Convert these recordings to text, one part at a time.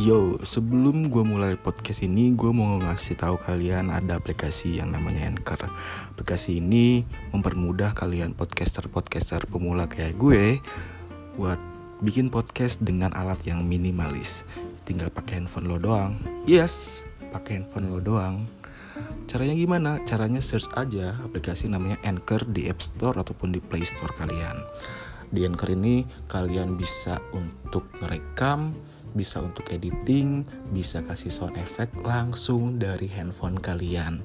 Yo, sebelum gue mulai podcast ini, gue mau ngasih tahu kalian ada aplikasi yang namanya Anchor. Aplikasi ini mempermudah kalian podcaster-podcaster pemula kayak gue buat bikin podcast dengan alat yang minimalis. Tinggal pakai handphone lo doang. Yes, pakai handphone lo doang. Caranya gimana? Caranya search aja aplikasi namanya Anchor di App Store ataupun di Play Store kalian. Di Anchor ini kalian bisa untuk merekam bisa untuk editing, bisa kasih sound effect langsung dari handphone kalian.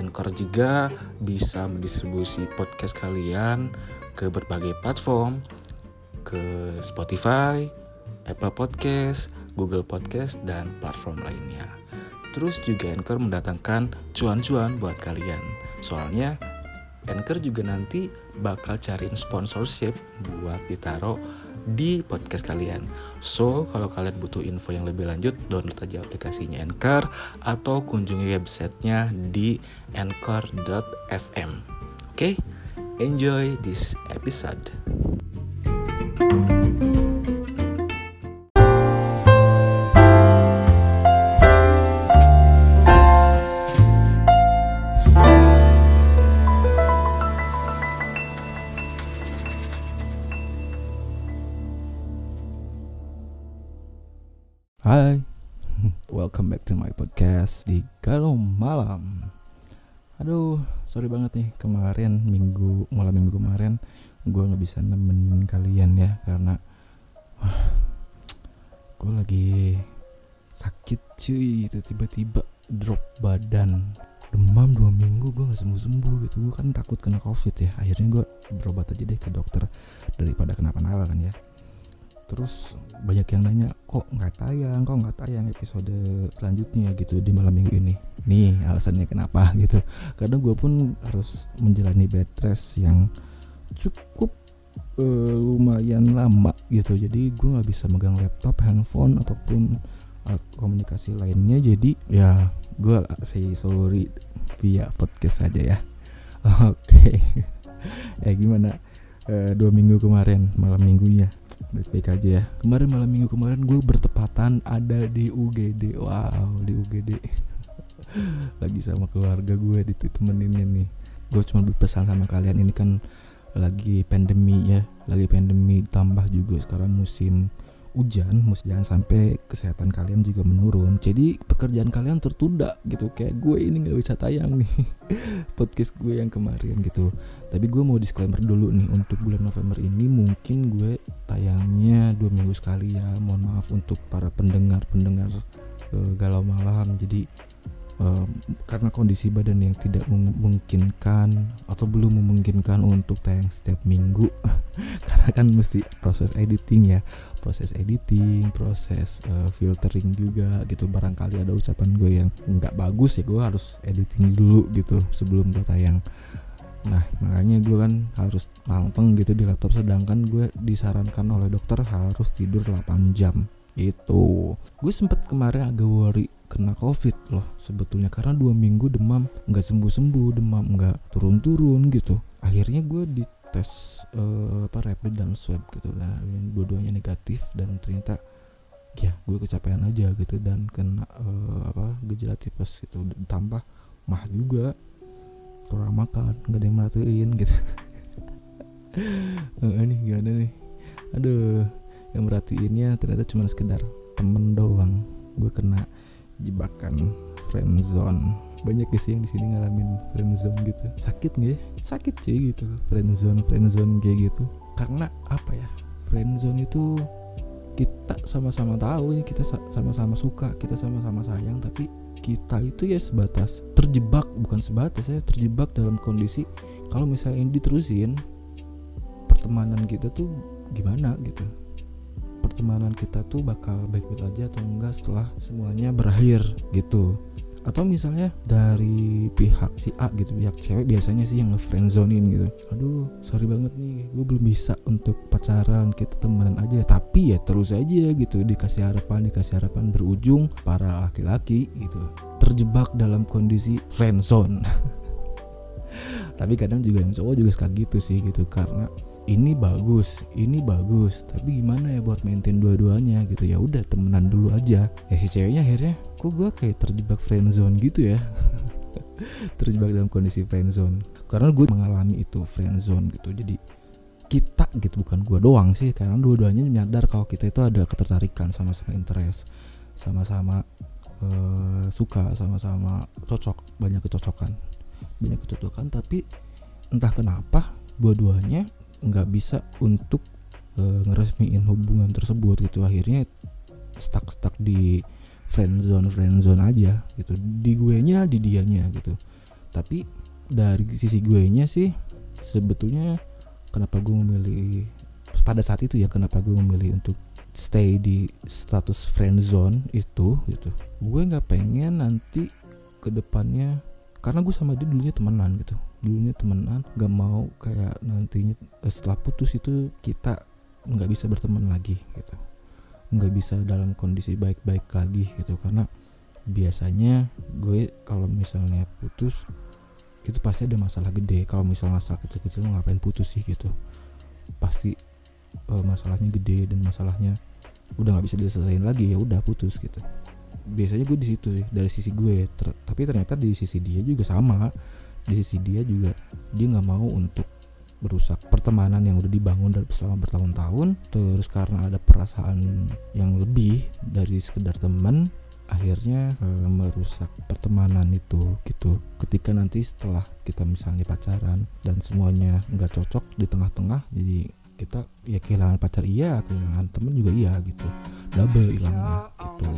Anchor juga bisa mendistribusi podcast kalian ke berbagai platform, ke Spotify, Apple Podcast, Google Podcast, dan platform lainnya. Terus juga Anchor mendatangkan cuan-cuan buat kalian. Soalnya Anchor juga nanti bakal cariin sponsorship buat ditaruh di podcast kalian. So, kalau kalian butuh info yang lebih lanjut, download aja aplikasinya Anchor atau kunjungi websitenya di anchor.fm. Oke, okay? enjoy this episode. Podcast di Kalau Malam. Aduh, sorry banget nih kemarin minggu malam minggu kemarin gue nggak bisa nemenin kalian ya karena wah, gue lagi sakit cuy. Itu tiba-tiba drop badan. Demam dua minggu gue nggak sembuh sembuh gitu. Gue kan takut kena covid ya. Akhirnya gue berobat aja deh ke dokter daripada kenapa-napa kan ya terus banyak yang nanya kok nggak tayang? Kok nggak tayang episode selanjutnya? Gitu di malam minggu ini. Nih alasannya kenapa? Gitu. Karena gue pun harus menjalani bed rest yang cukup uh, lumayan lama gitu. Jadi gue nggak bisa megang laptop handphone ataupun alat komunikasi lainnya. Jadi ya gue say sorry via podcast saja ya. Oke. Okay. ya gimana? Uh, dua minggu kemarin malam minggunya baik-baik aja ya. Kemarin malam minggu kemarin gue bertepatan ada di UGD wow di UGD lagi sama keluarga gue ditemeninnya nih. Gue cuma berpesan sama kalian ini kan lagi pandemi ya. Lagi pandemi tambah juga sekarang musim hujan musim jangan sampai kesehatan kalian juga menurun. Jadi pekerjaan kalian tertunda gitu. Kayak gue ini nggak bisa tayang nih. Podcast gue yang kemarin gitu. Tapi gue mau disclaimer dulu nih. Untuk bulan November ini mungkin gue tayangnya dua minggu sekali ya. Mohon maaf untuk para pendengar pendengar uh, galau malam. Jadi karena kondisi badan yang tidak memungkinkan atau belum memungkinkan untuk tayang setiap minggu. Karena kan mesti proses editing ya proses editing proses uh, filtering juga gitu. Barangkali ada ucapan gue yang nggak bagus ya gue harus editing dulu gitu sebelum gue tayang Nah makanya gue kan harus mateng gitu di laptop Sedangkan gue disarankan oleh dokter harus tidur 8 jam Gitu. Gue sempet kemarin agak worry kena covid loh sebetulnya. Karena dua minggu demam nggak sembuh sembuh demam nggak turun turun gitu. Akhirnya gue dites uh, apa rapid dan swab gitu nah dua-duanya negatif dan ternyata ya gue kecapean aja gitu dan kena uh, apa gejala tipes gitu. Tambah mah juga. Kurang makan nggak ada yang merhatiin gitu. Ini gimana nih? Aduh yang merhatiinnya ternyata cuma sekedar temen doang. Gue kena jebakan friendzone banyak sih yang di sini ngalamin friendzone gitu? Sakit nggak ya? Sakit sih gitu friendzone friendzone kayak gitu. Karena apa ya? Friendzone itu kita sama-sama tahu ini kita sama-sama suka kita sama-sama sayang tapi kita itu ya sebatas terjebak bukan sebatas ya terjebak dalam kondisi kalau misalnya ini diterusin pertemanan kita tuh gimana gitu? Pertemanan kita tuh bakal baik-baik aja atau enggak setelah semuanya berakhir gitu atau misalnya dari pihak si A gitu pihak cewek biasanya sih yang ngefriendzonin gitu. Aduh sorry banget nih gue belum bisa untuk pacaran kita temenan aja. Tapi ya terus aja gitu dikasih harapan dikasih harapan berujung para laki-laki gitu terjebak dalam kondisi friendzone. Tapi kadang juga yang cowok juga suka gitu sih gitu karena ini bagus ini bagus tapi gimana ya buat maintain dua-duanya gitu. Ya udah temenan dulu aja. Ya si ceweknya akhirnya kok gue kayak terjebak friendzone gitu ya? Terjebak dalam kondisi friendzone. Karena gue mengalami itu friendzone gitu. Jadi kita gitu bukan gue doang sih. Karena dua-duanya menyadar kalau kita itu ada ketertarikan sama-sama interest sama-sama uh, suka sama-sama cocok banyak kecocokan. Banyak kecocokan tapi entah kenapa dua-duanya nggak bisa untuk uh, ngeresmiin hubungan tersebut gitu. Akhirnya stuck stuck di friend zone friend zone aja gitu. Di gue nya di dianya gitu. Tapi dari sisi gue nya sih sebetulnya kenapa gue memilih pada saat itu ya kenapa gue memilih untuk stay di status friend zone itu gitu. Gue nggak pengen nanti ke depannya karena gue sama dia dulunya temenan gitu. Dulunya temenan gak mau kayak nantinya setelah putus itu kita nggak bisa berteman lagi gitu nggak bisa dalam kondisi baik-baik lagi gitu. Karena biasanya gue kalau misalnya putus itu pasti ada masalah gede. Kalau misalnya masalah kecil-kecil ngapain putus sih gitu? Pasti uh, masalahnya gede dan masalahnya udah nggak bisa diselesaikan lagi ya udah putus gitu. Biasanya gue di situ dari sisi gue. Ter tapi ternyata di sisi dia juga sama. Di sisi dia juga dia nggak mau untuk merusak pertemanan yang udah dibangun dari selama bertahun-tahun. Terus karena ada perasaan yang lebih dari sekedar teman akhirnya e, merusak pertemanan itu gitu. Ketika nanti setelah kita misalnya pacaran dan semuanya nggak cocok di tengah-tengah jadi kita ya kehilangan pacar iya kehilangan temen juga iya gitu. Double hilangnya gitu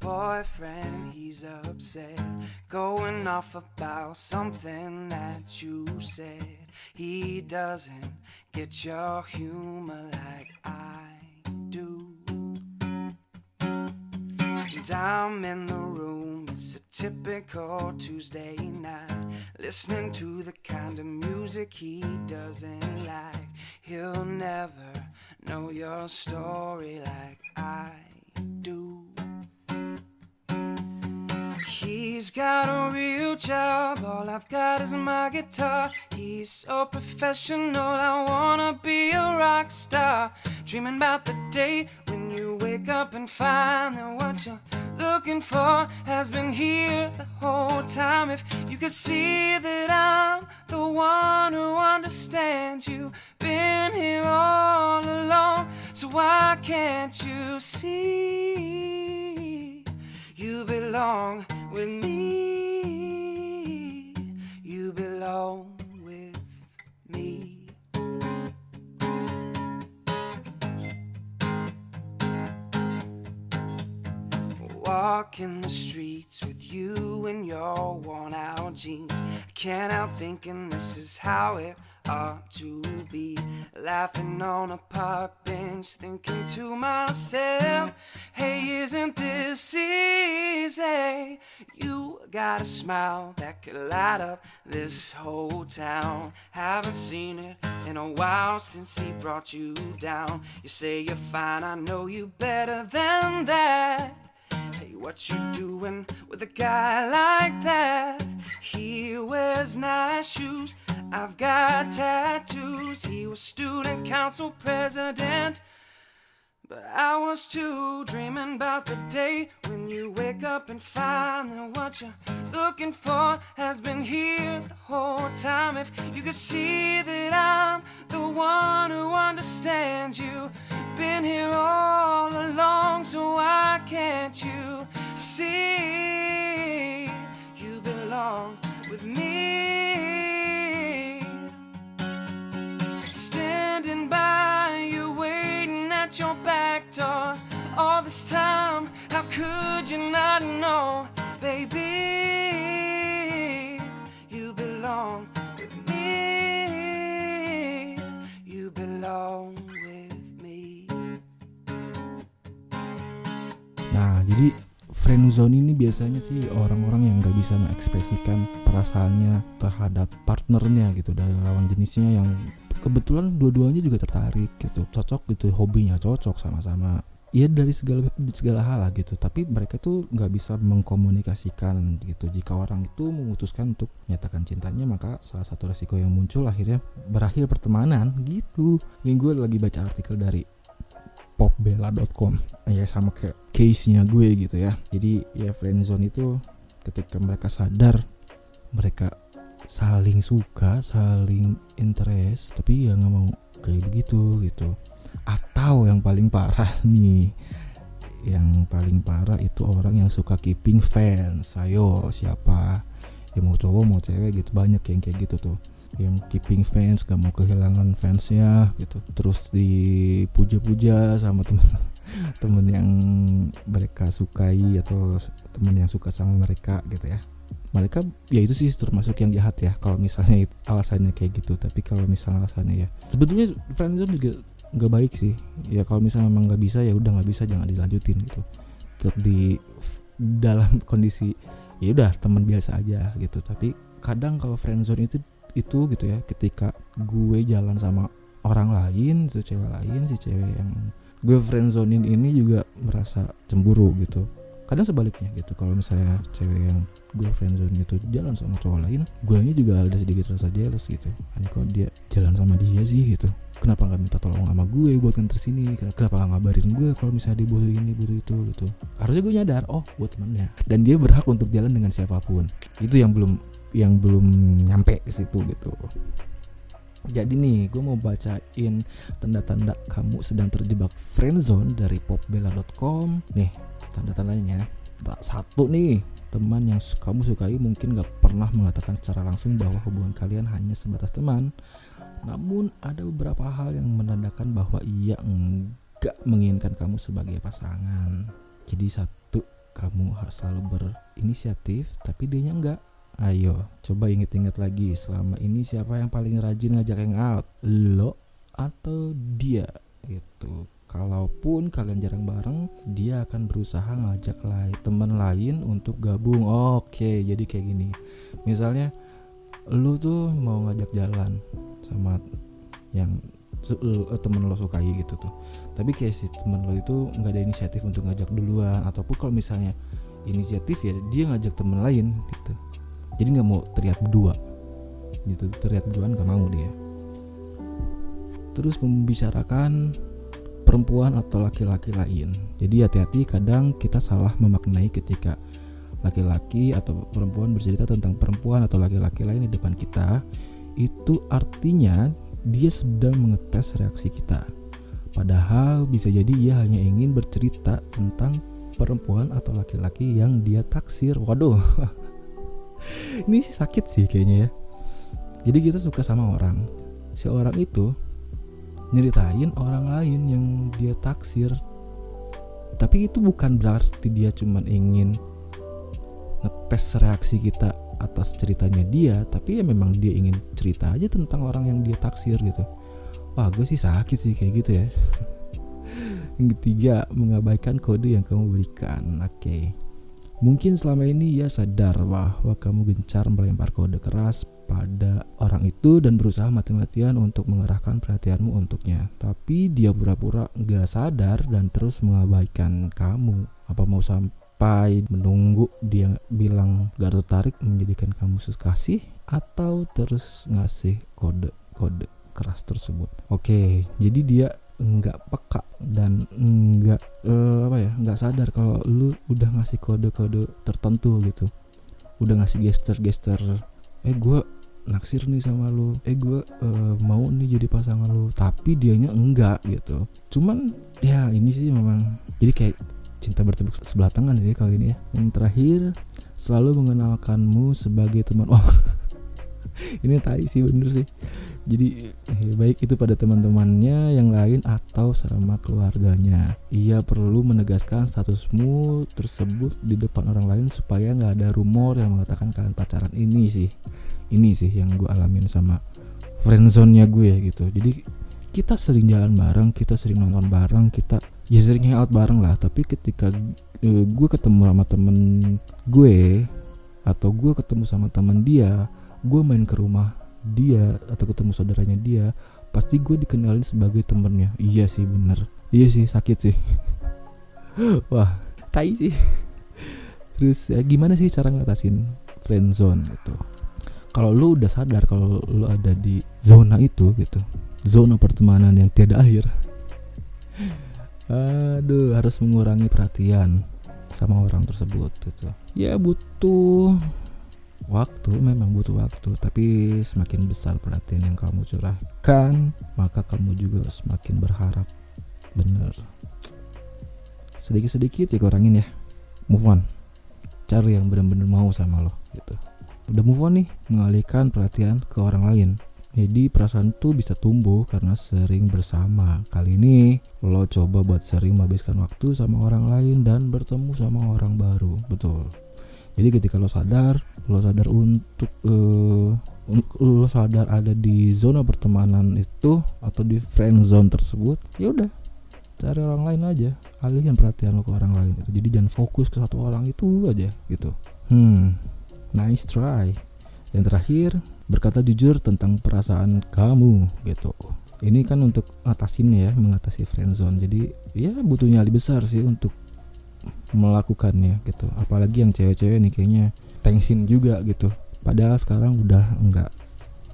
boyfriend, he's upset. Going off about something that you said. He doesn't get your humor like I do. And I'm in the room, it's a typical Tuesday night. Listening to the kind of music he doesn't like. He'll never know your story like I He's got a real job, all I've got is my guitar. He's so professional, I wanna be a rock star. Dreaming about the day when you wake up and find that what you're looking for has been here the whole time. If you could see that I'm the one who understands you, been here all along, so why can't you see you belong? with me. You belong Walking the streets with you in your worn out jeans. I can't help thinking this is how it ought to be. Laughing on a park bench, thinking to myself, hey, isn't this easy? You got a smile that could light up this whole town. Haven't seen it in a while since he brought you down. You say you're fine, I know you better than that. What you doing with a guy like that? He wears nice shoes. I've got tattoos. He was student council president. But I was too dreaming about the day when you wake up and find that what you're looking for has been here the whole time. If you could see that I'm the one who understands you, been here all along, so why can't you see you belong with me? Standing by you, waiting at your back all this time. How could you not know, baby? You belong with me. You belong Nah, jadi friendzone ini biasanya sih orang-orang yang nggak bisa mengekspresikan perasaannya terhadap partnernya gitu dari lawan jenisnya yang kebetulan dua-duanya juga tertarik gitu. Cocok gitu hobinya cocok sama-sama. Ya dari segala segala hal lah gitu. Tapi mereka tuh nggak bisa mengkomunikasikan gitu. Jika orang itu memutuskan untuk menyatakan cintanya maka salah satu resiko yang muncul akhirnya berakhir pertemanan gitu. Ini gue lagi baca artikel dari popbella.com ya sama kayak case nya gue gitu ya. Jadi ya friendzone itu ketika mereka sadar mereka saling suka saling interest tapi ya nggak mau kayak begitu gitu. Atau yang paling parah nih yang paling parah itu orang yang suka keeping fans. Ayo siapa? Yang mau cowok mau cewek gitu banyak yang kayak gitu tuh. Yang keeping fans gak mau kehilangan fansnya gitu. Terus dipuja-puja sama temen temen yang mereka sukai atau temen yang suka sama mereka gitu ya mereka ya itu sih termasuk yang jahat ya kalau misalnya alasannya kayak gitu. Tapi kalau misalnya alasannya ya sebetulnya friendzone juga nggak baik sih. Ya kalau misalnya memang nggak bisa ya udah nggak bisa jangan dilanjutin gitu. Tetap di dalam kondisi ya udah teman biasa aja gitu. Tapi kadang kalau friendzone itu itu gitu ya ketika gue jalan sama orang lain si cewek lain si cewek yang gue friendzonein ini juga merasa cemburu gitu. Kadang sebaliknya gitu kalau misalnya cewek yang gue friendzone gitu jalan sama cowok lain gue juga ada sedikit rasa jealous gitu. Hanya kalau dia jalan sama dia sih gitu. Kenapa nggak minta tolong sama gue buat nganter sini? Kenapa nggak ngabarin gue kalau misalnya dia butuh ini butuh itu gitu? Harusnya gue nyadar oh gue temannya dan dia berhak untuk jalan dengan siapa pun. Itu yang belum yang belum nyampe ke situ gitu. Jadi nih gue mau bacain tanda-tanda kamu sedang terjebak friendzone dari popbella.com nih tanda-tandanya. Satu nih teman yang kamu sukai mungkin gak pernah mengatakan secara langsung bahwa hubungan kalian hanya sebatas teman namun ada beberapa hal yang menandakan bahwa ia enggak menginginkan kamu sebagai pasangan. Jadi satu, kamu harus selalu berinisiatif tapi dia enggak. Ayo, coba inget-inget lagi selama ini siapa yang paling rajin ngajak yang out? Lo atau dia? Itu. Kalaupun kalian jarang bareng, dia akan berusaha ngajak lain teman lain untuk gabung. Oke, jadi kayak gini. Misalnya lu tuh mau ngajak jalan sama yang temen lo sukai gitu tuh. Tapi kayak si temen lo itu nggak ada inisiatif untuk ngajak duluan. Ataupun kalau misalnya inisiatif ya dia ngajak temen lain gitu. Jadi nggak mau terlihat berdua. Gitu terlihat berdua nggak mau dia. Terus membicarakan perempuan atau laki-laki lain jadi hati-hati kadang kita salah memaknai ketika laki-laki atau perempuan bercerita tentang perempuan atau laki-laki lain di depan kita itu artinya dia sedang mengetes reaksi kita. Padahal bisa jadi ia hanya ingin bercerita tentang perempuan atau laki-laki yang dia taksir. Waduh. Ini sih sakit sih kayaknya ya. Jadi kita suka sama orang. Si orang itu nyeritain orang lain yang dia taksir. Tapi itu bukan berarti dia cuma ingin ngetes reaksi kita atas ceritanya dia tapi ya memang dia ingin cerita aja tentang orang yang dia taksir gitu wah gue sih sakit sih kayak gitu ya yang ketiga mengabaikan kode yang kamu berikan oke okay. mungkin selama ini ia sadar bahwa kamu gencar melempar kode keras pada orang itu dan berusaha mati-matian untuk mengerahkan perhatianmu untuknya. Tapi dia pura-pura gak sadar dan terus mengabaikan kamu. Apa mau sampai sampai menunggu dia bilang gak tertarik menjadikan kamu kasih atau terus ngasih kode-kode keras tersebut. Oke, jadi dia nggak peka dan nggak uh, apa ya nggak sadar kalau lu udah ngasih kode-kode tertentu gitu. Udah ngasih gesture-gesture eh gue naksir nih sama lu. Eh gue uh, mau nih jadi pasangan lu tapi dianya enggak gitu. Cuman ya ini sih memang jadi kayak cinta bertepuk sebelah tangan sih kali ini ya. Yang terakhir selalu mengenalkanmu sebagai teman. Oh ini tai sih bener sih. Jadi eh, baik itu pada teman-temannya yang lain atau sama keluarganya. Ia perlu menegaskan statusmu tersebut di depan orang lain supaya nggak ada rumor yang mengatakan kalian pacaran. Ini sih ini sih yang gue alamin sama friendzone nya gue gitu. Jadi kita sering jalan bareng kita sering nonton bareng kita ya sering hangout bareng lah. Tapi ketika uh, gue ketemu sama temen gue atau gue ketemu sama temen dia gue main ke rumah dia atau ketemu saudaranya dia pasti gue dikenalin sebagai temennya. Iya sih bener. Iya sih sakit sih. Wah tai sih. Terus ya gimana sih cara ngatasin friendzone gitu kalau lu udah sadar kalau lu ada di zona itu gitu zona pertemanan yang tiada akhir aduh harus mengurangi perhatian sama orang tersebut gitu. Ya butuh waktu memang butuh waktu tapi semakin besar perhatian yang kamu curahkan maka kamu juga semakin berharap. Bener. Sedikit-sedikit ya kurangin ya. Move on. Cari yang benar-benar mau sama lo gitu udah move on nih mengalihkan perhatian ke orang lain. Jadi perasaan tuh bisa tumbuh karena sering bersama. Kali ini lo coba buat sering menghabiskan waktu sama orang lain dan bertemu sama orang baru. Betul. Jadi ketika lo sadar lo sadar untuk uh, lo sadar ada di zona pertemanan itu atau di friend zone tersebut ya udah cari orang lain aja. Alihkan perhatian lo ke orang lain. Jadi jangan fokus ke satu orang itu aja gitu. Hmm nice try. Yang terakhir berkata jujur tentang perasaan kamu gitu. Ini kan untuk ngatasin ya mengatasi friend zone. Jadi ya butuh nyali besar sih untuk melakukannya gitu. Apalagi yang cewek-cewek nih kayaknya tensin juga gitu. Padahal sekarang udah enggak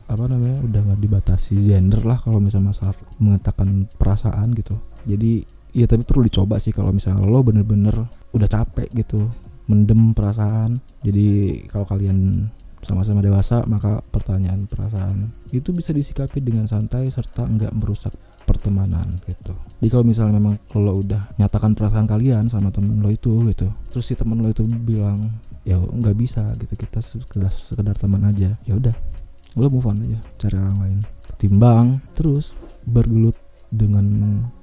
apa namanya udah nggak dibatasi gender lah kalau misalnya masalah mengatakan perasaan gitu. Jadi ya tapi perlu dicoba sih kalau misalnya lo bener-bener udah capek gitu mendem perasaan jadi kalau kalian sama-sama dewasa maka pertanyaan perasaan itu bisa disikapi dengan santai serta enggak merusak pertemanan gitu. Jadi kalau misalnya memang lo udah nyatakan perasaan kalian sama temen lo itu gitu, terus si temen lo itu bilang ya nggak bisa gitu kita sekedar sekedar teman aja, ya udah lo move on aja cari orang lain. Ketimbang terus bergelut dengan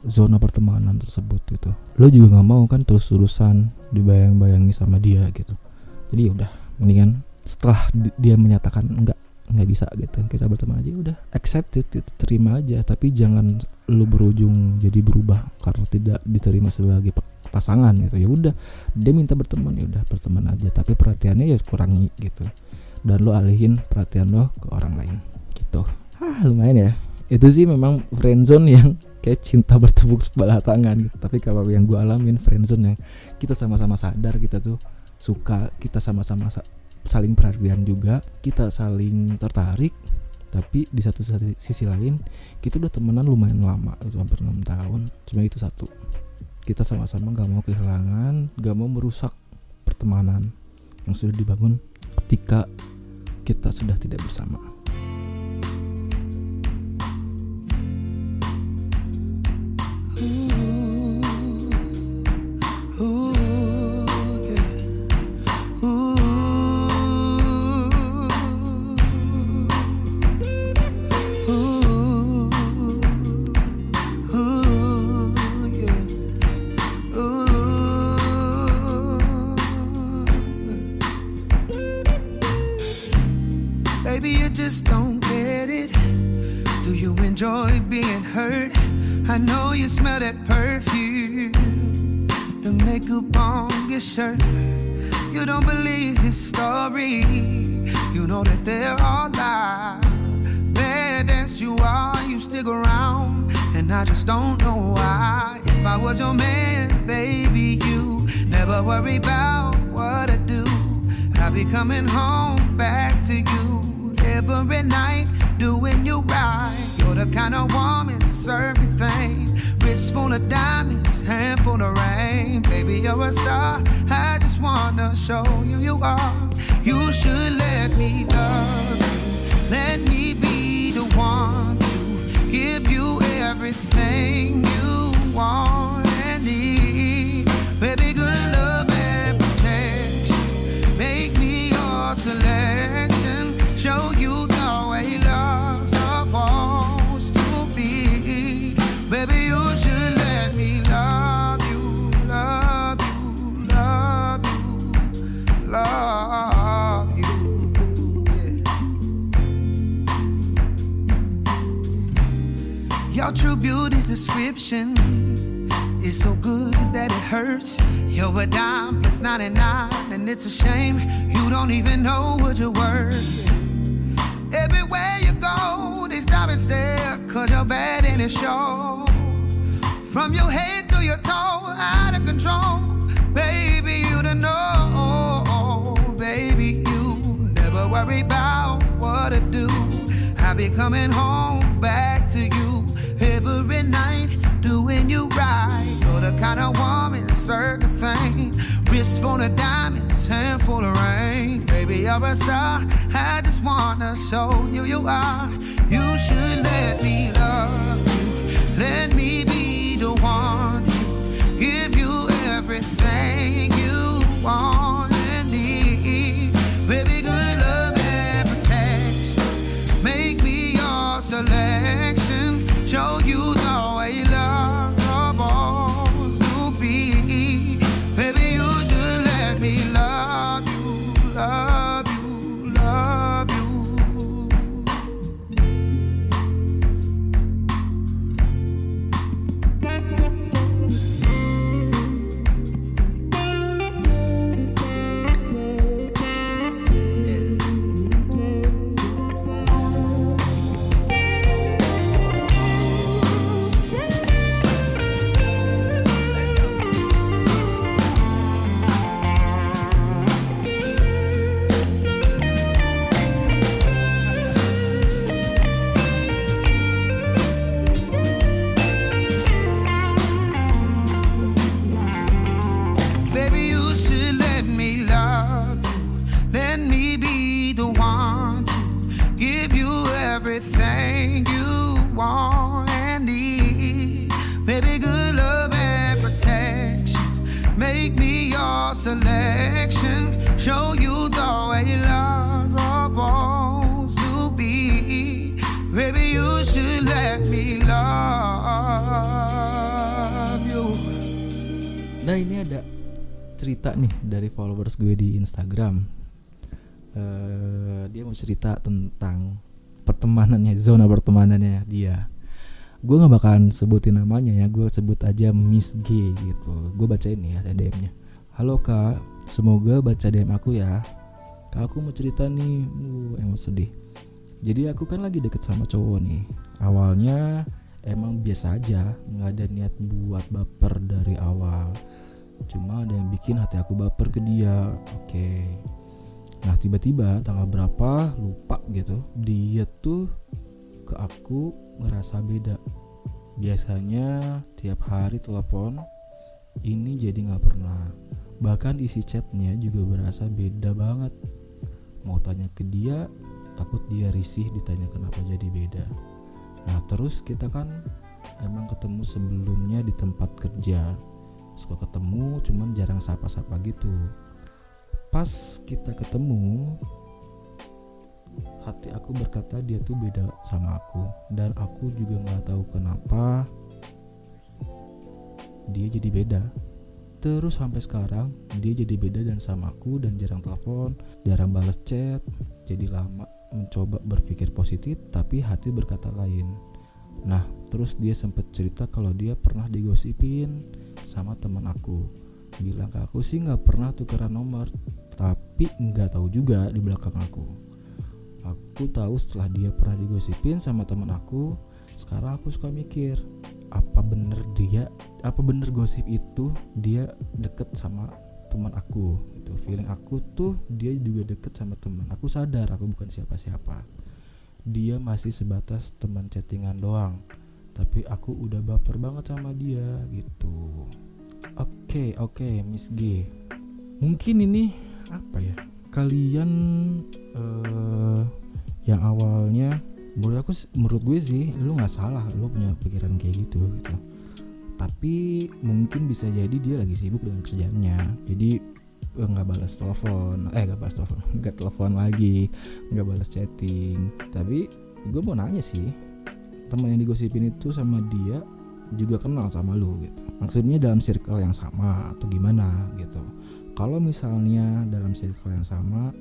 zona pertemanan tersebut gitu. Lo juga nggak mau kan terus urusan dibayang-bayangi sama dia gitu. Jadi ya udah mendingan setelah dia menyatakan enggak nggak bisa gitu kita berteman aja udah accept it, it terima aja. Tapi jangan lu berujung jadi berubah karena tidak diterima sebagai pasangan gitu. Ya udah dia minta berteman ya udah berteman aja. Tapi perhatiannya ya kurangi gitu. Dan lo alihin perhatian lo ke orang lain gitu. Ah lumayan ya itu sih memang friendzone yang kayak cinta bertepuk sebelah tangan gitu. Tapi kalau yang gue alamin friendzone yang kita sama-sama sadar kita tuh suka kita sama-sama saling perhatian juga kita saling tertarik tapi di satu sisi lain kita udah temenan lumayan lama itu hampir enam tahun. Cuma itu satu. Kita sama-sama gak mau kehilangan gak mau merusak pertemanan yang sudah dibangun ketika kita sudah tidak bersama There are lies. Bad as you are, you stick around, and I just don't know why. If I was your man, baby, you never worry about what I do. I'll be coming home back to you every night, doing you right. You're the kind of woman to serve everything. Wrist full of diamonds, hand full of rain. Baby, you're a star. I just wanna show you you are. You should let me love you. Let me be the one to give you everything you want Your true beauty's description is so good that it hurts. You're a dime it's plus 99, and it's a shame you don't even know what you're worth. Everywhere you go, they stop and stare, cause you're bad and it show. From your head to your toe out of control. Baby, you don't know. Baby, you never worry about what to do. I'll be coming home night, doing you right. You're the kind of woman, circle thing. Wrist full of diamonds, hand full of rain. Baby, you're a star. I just wanna show you you are. You should let me love you. Let me be the one to give you everything you want gue di Instagram. Eh dia mau cerita tentang pertemanannya, zona pertemanannya dia. Gue nggak bakalan sebutin namanya ya, gue sebut aja Miss G gitu. Gue bacain nih ya DM-nya. Halo kak, semoga baca DM aku ya. Kak aku mau cerita nih, uh, emang sedih. Jadi aku kan lagi deket sama cowok nih. Awalnya emang biasa aja, nggak ada niat buat baper dari awal cuma ada yang bikin hati aku baper ke dia. Oke. Nah tiba-tiba tanggal berapa? Lupa gitu. Dia tuh ke aku ngerasa beda. Biasanya tiap hari telepon ini jadi nggak pernah. Bahkan isi chatnya juga berasa beda banget. Mau tanya ke dia takut dia risih ditanya kenapa jadi beda. Nah terus kita kan emang ketemu sebelumnya di tempat kerja suka ketemu cuman jarang sapa-sapa gitu. Pas kita ketemu hati aku berkata dia tuh beda sama aku dan aku juga nggak tahu kenapa dia jadi beda. Terus sampai sekarang dia jadi beda dan sama aku dan jarang telepon jarang balas chat jadi lama mencoba berpikir positif tapi hati berkata lain. Nah terus dia sempet cerita kalau dia pernah digosipin sama teman aku. Bilang ke aku sih nggak pernah tukeran nomor tapi nggak tahu juga di belakang aku. Aku tahu setelah dia pernah digosipin sama teman aku sekarang aku suka mikir apa bener dia apa bener gosip itu dia deket sama teman aku itu feeling aku tuh dia juga deket sama teman aku sadar aku bukan siapa-siapa. Dia masih sebatas teman chattingan doang. Tapi aku udah baper banget sama dia gitu oke oke Miss G. Mungkin ini apa ya? Kalian eh yang awalnya menurut aku menurut gue sih lu nggak salah lu punya pikiran kayak gitu gitu. Tapi mungkin bisa jadi dia lagi sibuk dengan kerjaannya. Jadi eh, nggak balas telepon eh nggak balas telepon nggak telepon lagi nggak balas chatting. Tapi gue mau nanya sih teman yang digosipin itu sama dia juga kenal sama lu gitu. Maksudnya dalam circle yang sama atau gimana gitu. Kalau misalnya dalam circle yang sama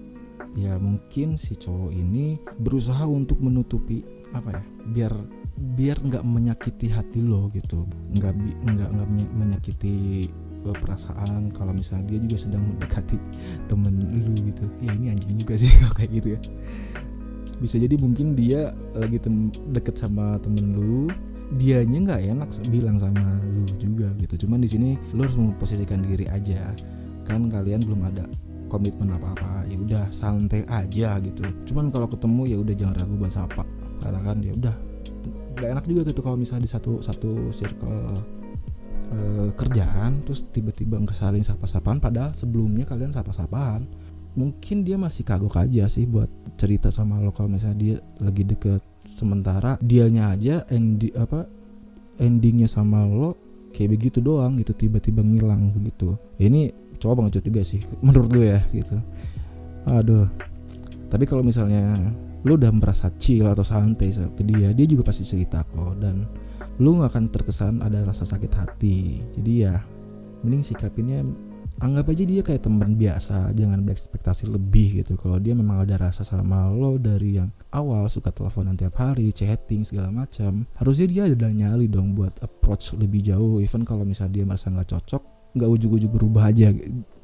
ya mungkin si cowok ini berusaha untuk menutupi apa ya biar biar nggak menyakiti hati lo gitu. Nggak nggak nggak menyakiti eh, perasaan kalau misalnya dia juga sedang mendekati temen lu gitu. Ya ini anjing juga sih kalau kayak gitu ya. Bisa jadi mungkin dia lagi tem- deket sama temen lu dianya nggak enak bilang sama lu juga gitu. Cuman di sini lu harus memposisikan diri aja. Kan kalian belum ada komitmen apa apa ya udah santai aja gitu. Cuman kalau ketemu ya udah jangan ragu buat sapa karena kan ya udah gak enak juga gitu kalau misalnya di satu satu circle uh, kerjaan terus tiba-tiba nggak saling sapa-sapaan padahal sebelumnya kalian sapa-sapaan. Mungkin dia masih kagok aja sih buat cerita sama lo kalau misalnya dia lagi deket sementara dianya aja endi apa endingnya sama lo kayak begitu doang gitu tiba-tiba ngilang begitu ini coba banget juga sih menurut gue ya gitu. Aduh. Tapi kalau misalnya lo udah merasa chill atau santai ke dia dia juga pasti cerita kok. Dan lu gak akan terkesan ada rasa sakit hati. Jadi ya mending sikapinnya anggap aja dia kayak teman biasa jangan berekspektasi lebih gitu. Kalau dia memang ada rasa sama lo dari yang awal suka teleponan tiap hari chatting segala macam harusnya dia ada nyali dong buat approach lebih jauh. Even kalau misalnya dia merasa nggak cocok nggak ujuk-ujuk berubah aja.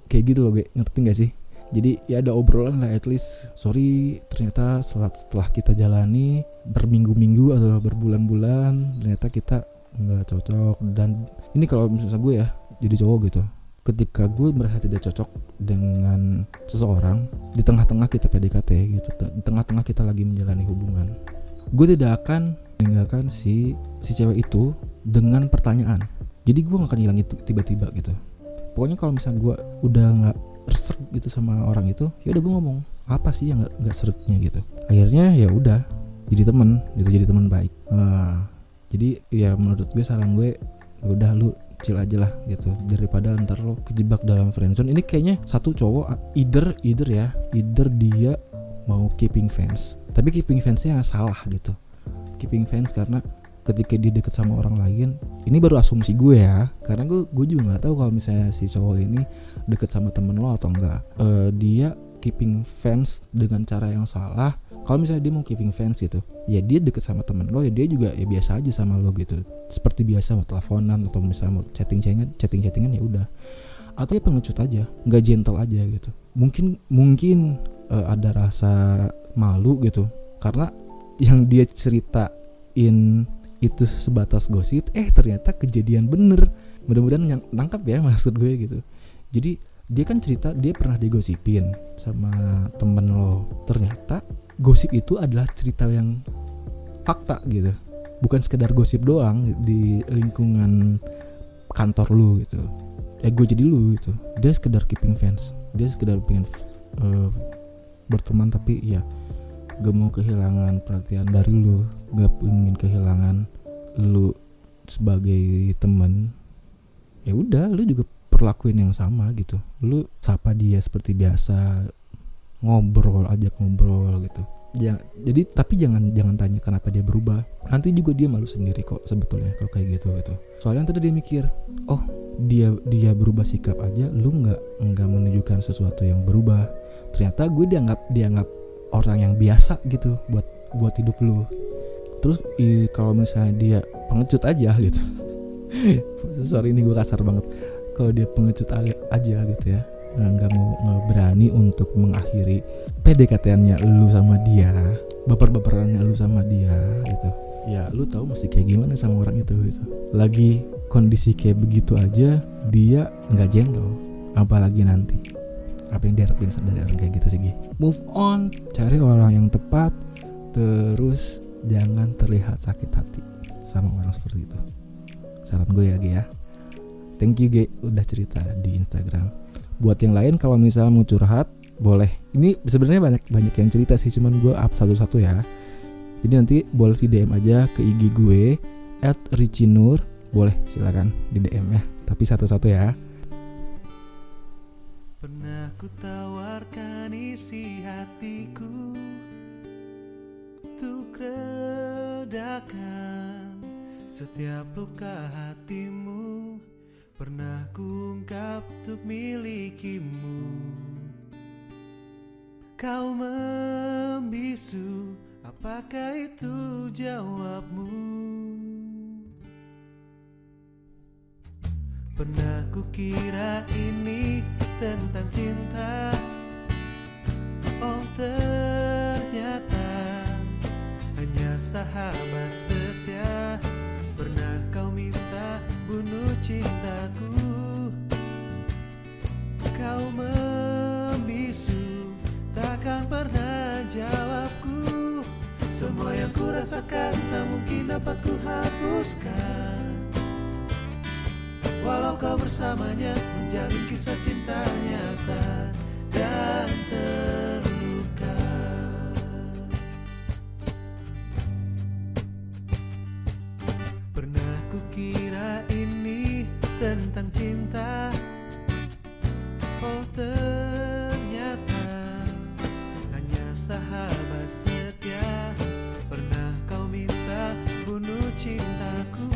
Kayak gitu loh gue ngerti nggak sih? Jadi ya ada obrolan lah at least. Sorry ternyata setelah, setelah kita jalani berminggu-minggu atau berbulan-bulan ternyata kita nggak cocok. Dan ini kalau misalnya gue ya jadi cowok gitu ketika gue merasa tidak cocok dengan seseorang di tengah-tengah kita PDKT gitu di tengah-tengah kita lagi menjalani hubungan gue tidak akan meninggalkan si si cewek itu dengan pertanyaan. Jadi gue gak akan hilang itu tiba-tiba gitu. Pokoknya kalau misalnya gue udah nggak resek gitu sama orang itu ya udah gue ngomong apa sih yang nggak seretnya gitu. Akhirnya ya udah jadi temen gitu jadi teman baik. Nah, jadi ya menurut gue saran gue ya udah lu chill aja lah gitu. Daripada ntar lo kejebak dalam friendzone. Ini kayaknya satu cowok either either ya. Either dia mau keeping fans. Tapi keeping fansnya salah gitu. Keeping fans karena ketika dia deket sama orang lain ini baru asumsi gue ya. Karena gue gue juga nggak tahu kalau misalnya si cowok ini deket sama temen lo atau enggak uh, dia keeping fans dengan cara yang salah kalau misalnya dia mau keeping fans gitu ya dia deket sama temen lo ya dia juga ya biasa aja sama lo gitu. Seperti biasa mau teleponan atau misalnya mau chatting chattingan chatting chattingan ya udah. Atau dia pengecut aja nggak gentle aja gitu. Mungkin mungkin uh, ada rasa malu gitu. Karena yang dia ceritain itu sebatas gosip eh ternyata kejadian bener. Mudah-mudahan nangkap ya maksud gue gitu. Jadi dia kan cerita dia pernah digosipin sama temen lo. Ternyata gosip itu adalah cerita yang fakta gitu. Bukan sekedar gosip doang di lingkungan kantor lu gitu. Ya gue jadi lu gitu. Dia sekedar keeping fans. Dia sekedar pengen uh, berteman tapi ya gak mau kehilangan perhatian dari lu. Gak ingin kehilangan lu sebagai temen ya udah lu juga perlakuin yang sama gitu. Lu sapa dia seperti biasa ngobrol ajak ngobrol gitu. Ya, jadi tapi jangan jangan tanya kenapa dia berubah. Nanti juga dia malu sendiri kok sebetulnya kalau kayak gitu gitu. Soalnya tadi dia mikir oh dia dia berubah sikap aja lu nggak nggak menunjukkan sesuatu yang berubah. Ternyata gue dianggap dianggap orang yang biasa gitu buat buat hidup lu. Terus kalau misalnya dia pengecut aja gitu. Sorry ini gue kasar banget. Kalau dia pengecut aja gitu ya nggak mau nggak berani untuk mengakhiri PDKT-nya lu sama dia. Baper-baperannya lu sama dia gitu. Ya lu tahu masih kayak gimana sama orang itu gitu. Lagi kondisi kayak begitu aja dia nggak gentle. Apalagi nanti. Apa yang diharapin dari orang kayak gitu sih move on. Cari orang yang tepat. Terus jangan terlihat sakit hati sama orang seperti itu. Saran gue ya G ya. Thank you G udah cerita di Instagram buat yang lain kalau misalnya mau curhat boleh. Ini sebenarnya banyak banyak yang cerita sih cuman gue up satu-satu ya. Jadi nanti boleh di DM aja ke IG gue at Richinur boleh silakan di DM ya. Tapi satu-satu ya. Pernah ku tawarkan isi hatiku untuk redakan setiap luka hatimu Pernah kuungkap untuk milikimu. Kau membisu Apakah itu jawabmu? Pernah kukira ini tentang cinta? Oh ternyata Hanya sahabat setia membunuh cintaku. Kau membisu Takkan pernah jawabku. Semua yang ku rasakan Tak mungkin dapat ku hapuskan. Walau kau bersamanya Menjalin kisah cinta nyata Dan terang tentang cinta. Oh ternyata hanya sahabat setia. Pernah kau minta bunuh cintaku?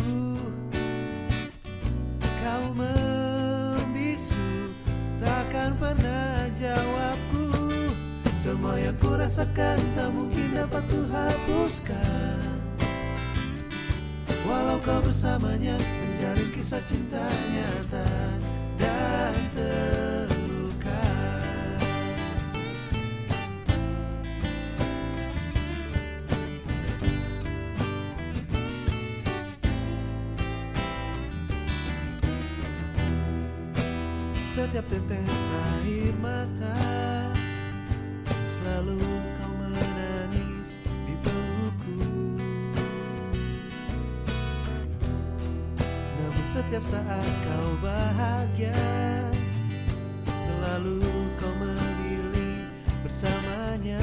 Kau membisu takkan pernah jawabku. Semua yang ku rasakan tak mungkin dapat ku hapuskan. Walau kau bersamanya menjalin kisah cinta nyata dan terluka. Setiap tetes setiap saat kau bahagia. Selalu kau memilih bersamanya.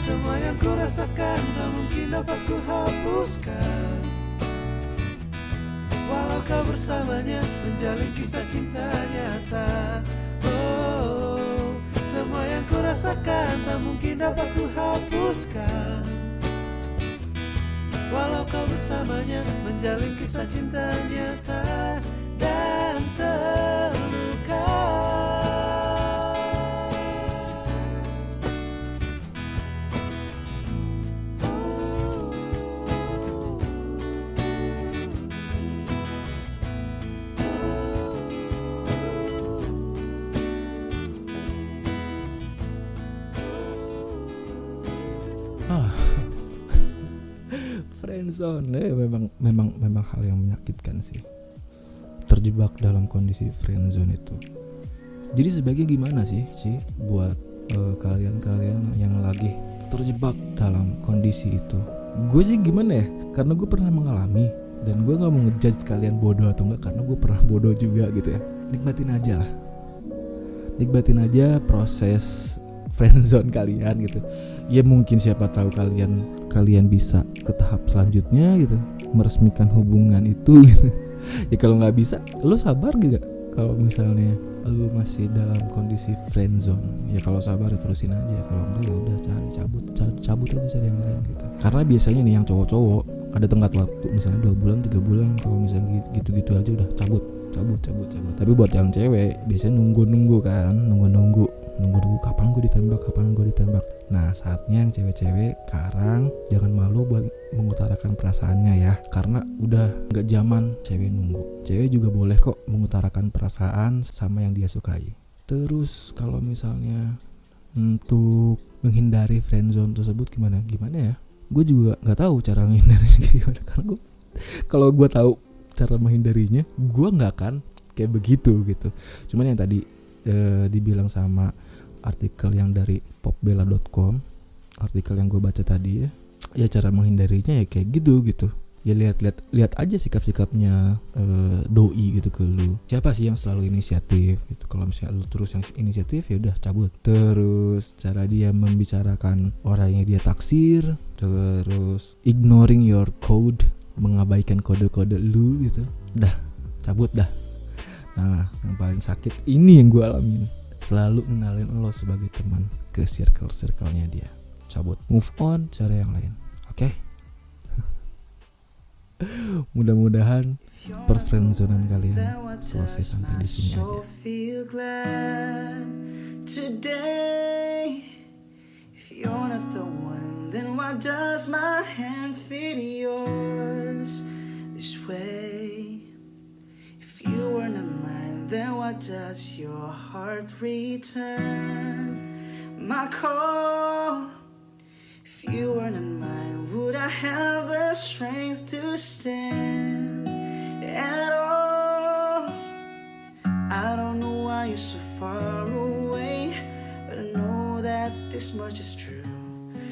Semua yang ku rasakan tak mungkin dapat ku hapuskan. Walau kau bersamanya menjalin kisah cinta nyata. Oh, semua yang ku rasakan tak mungkin dapat ku hapuskan Walau kau bersamanya menjalin kisah cinta nyata friendzone eh, memang memang memang hal yang menyakitkan sih. Terjebak dalam kondisi friendzone itu. Jadi sebaiknya gimana sih, Ci, buat eh, kalian-kalian yang lagi terjebak dalam kondisi itu? Gue sih gimana ya? Karena gue pernah mengalami dan gue nggak mau ngejudge kalian bodoh atau enggak karena gue pernah bodoh juga gitu ya. Nikmatin aja lah. Nikmatin aja proses friendzone kalian gitu. Ya mungkin siapa tahu kalian kalian bisa ke tahap selanjutnya gitu. Meresmikan hubungan itu gitu. Ya kalau nggak bisa lo sabar gak kalau misalnya lo masih dalam kondisi friendzone ya kalau sabar ya terusin aja. Kalau enggak ya udah cari cabut ca- cabut aja cari yang lain gitu. Karena biasanya nih yang cowok-cowok ada tenggat waktu misalnya dua bulan tiga bulan kalau misalnya gitu- gitu-gitu aja udah cabut cabut cabut cabut. Tapi buat yang cewek biasanya nunggu nunggu kan nunggu nunggu nunggu nunggu. Kapan gue ditembak? Kapan gue ditembak? Nah saatnya yang cewek-cewek sekarang jangan malu buat mengutarakan perasaannya ya. Karena udah nggak zaman cewek nunggu. Cewek juga boleh kok mengutarakan perasaan sama yang dia sukai. Terus kalau misalnya untuk menghindari friendzone tersebut gimana? Gimana ya? Gue juga nggak tahu cara menghindari gimana. Karena gue kalau gue tahu cara menghindarinya gue nggak akan kayak begitu gitu. Cuman yang tadi eh, dibilang sama artikel yang dari popbella.com artikel yang gue baca tadi ya ya cara menghindarinya ya kayak gitu gitu. Ya lihat-lihat lihat aja sikap-sikapnya eh, doi gitu ke lu. Siapa sih yang selalu inisiatif gitu? Kalau misalnya lu terus yang inisiatif ya udah cabut. Terus cara dia membicarakan orang yang dia taksir terus ignoring your code mengabaikan kode-kode lu gitu. Dah cabut dah. Nah yang paling sakit ini yang gue alamin selalu kenalin lo sebagai teman ke circle circle-nya dia. Cabut. Move on cara yang lain. Oke? Mudah-mudahan perfriendzonan kalian selesai sampai di sini aja. If you're not the one, then why does my hand fit yours does your heart return my call? If you were not mine, would I have the strength to stand at all? I don't know why you're so far away, but I know that this much is true.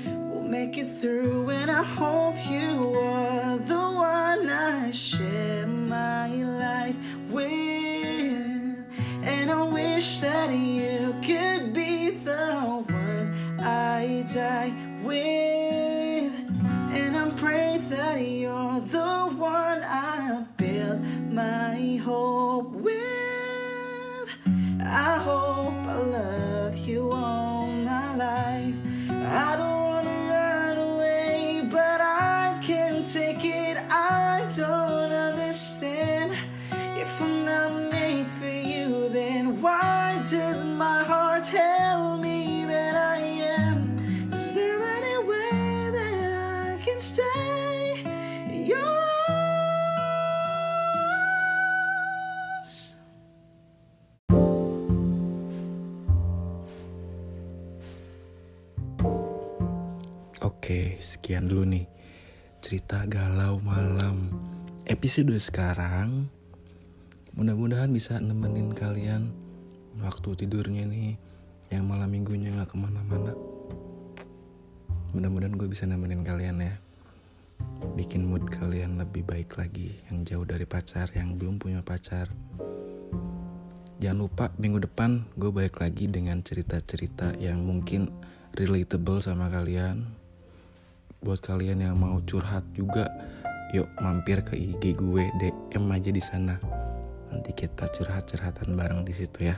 We'll make it through, and I hope you are die Oke, sekian dulu nih cerita galau malam episode sekarang. Mudah-mudahan bisa nemenin kalian waktu tidurnya nih yang malam minggunya nggak ke mana-mana. Mudah-mudahan gue bisa nemenin kalian ya. Bikin mood kalian lebih baik lagi yang jauh dari pacar, yang belum punya pacar. Jangan lupa minggu depan gue balik lagi dengan cerita-cerita yang mungkin relatable sama kalian. Buat kalian yang mau curhat juga, yuk mampir ke IG gue DM aja di sana. Nanti kita curhat-curhatan bareng di situ ya.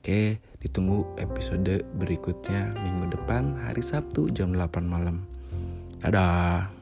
Oke, ditunggu episode berikutnya minggu depan hari Sabtu jam 8 malam. Dadah.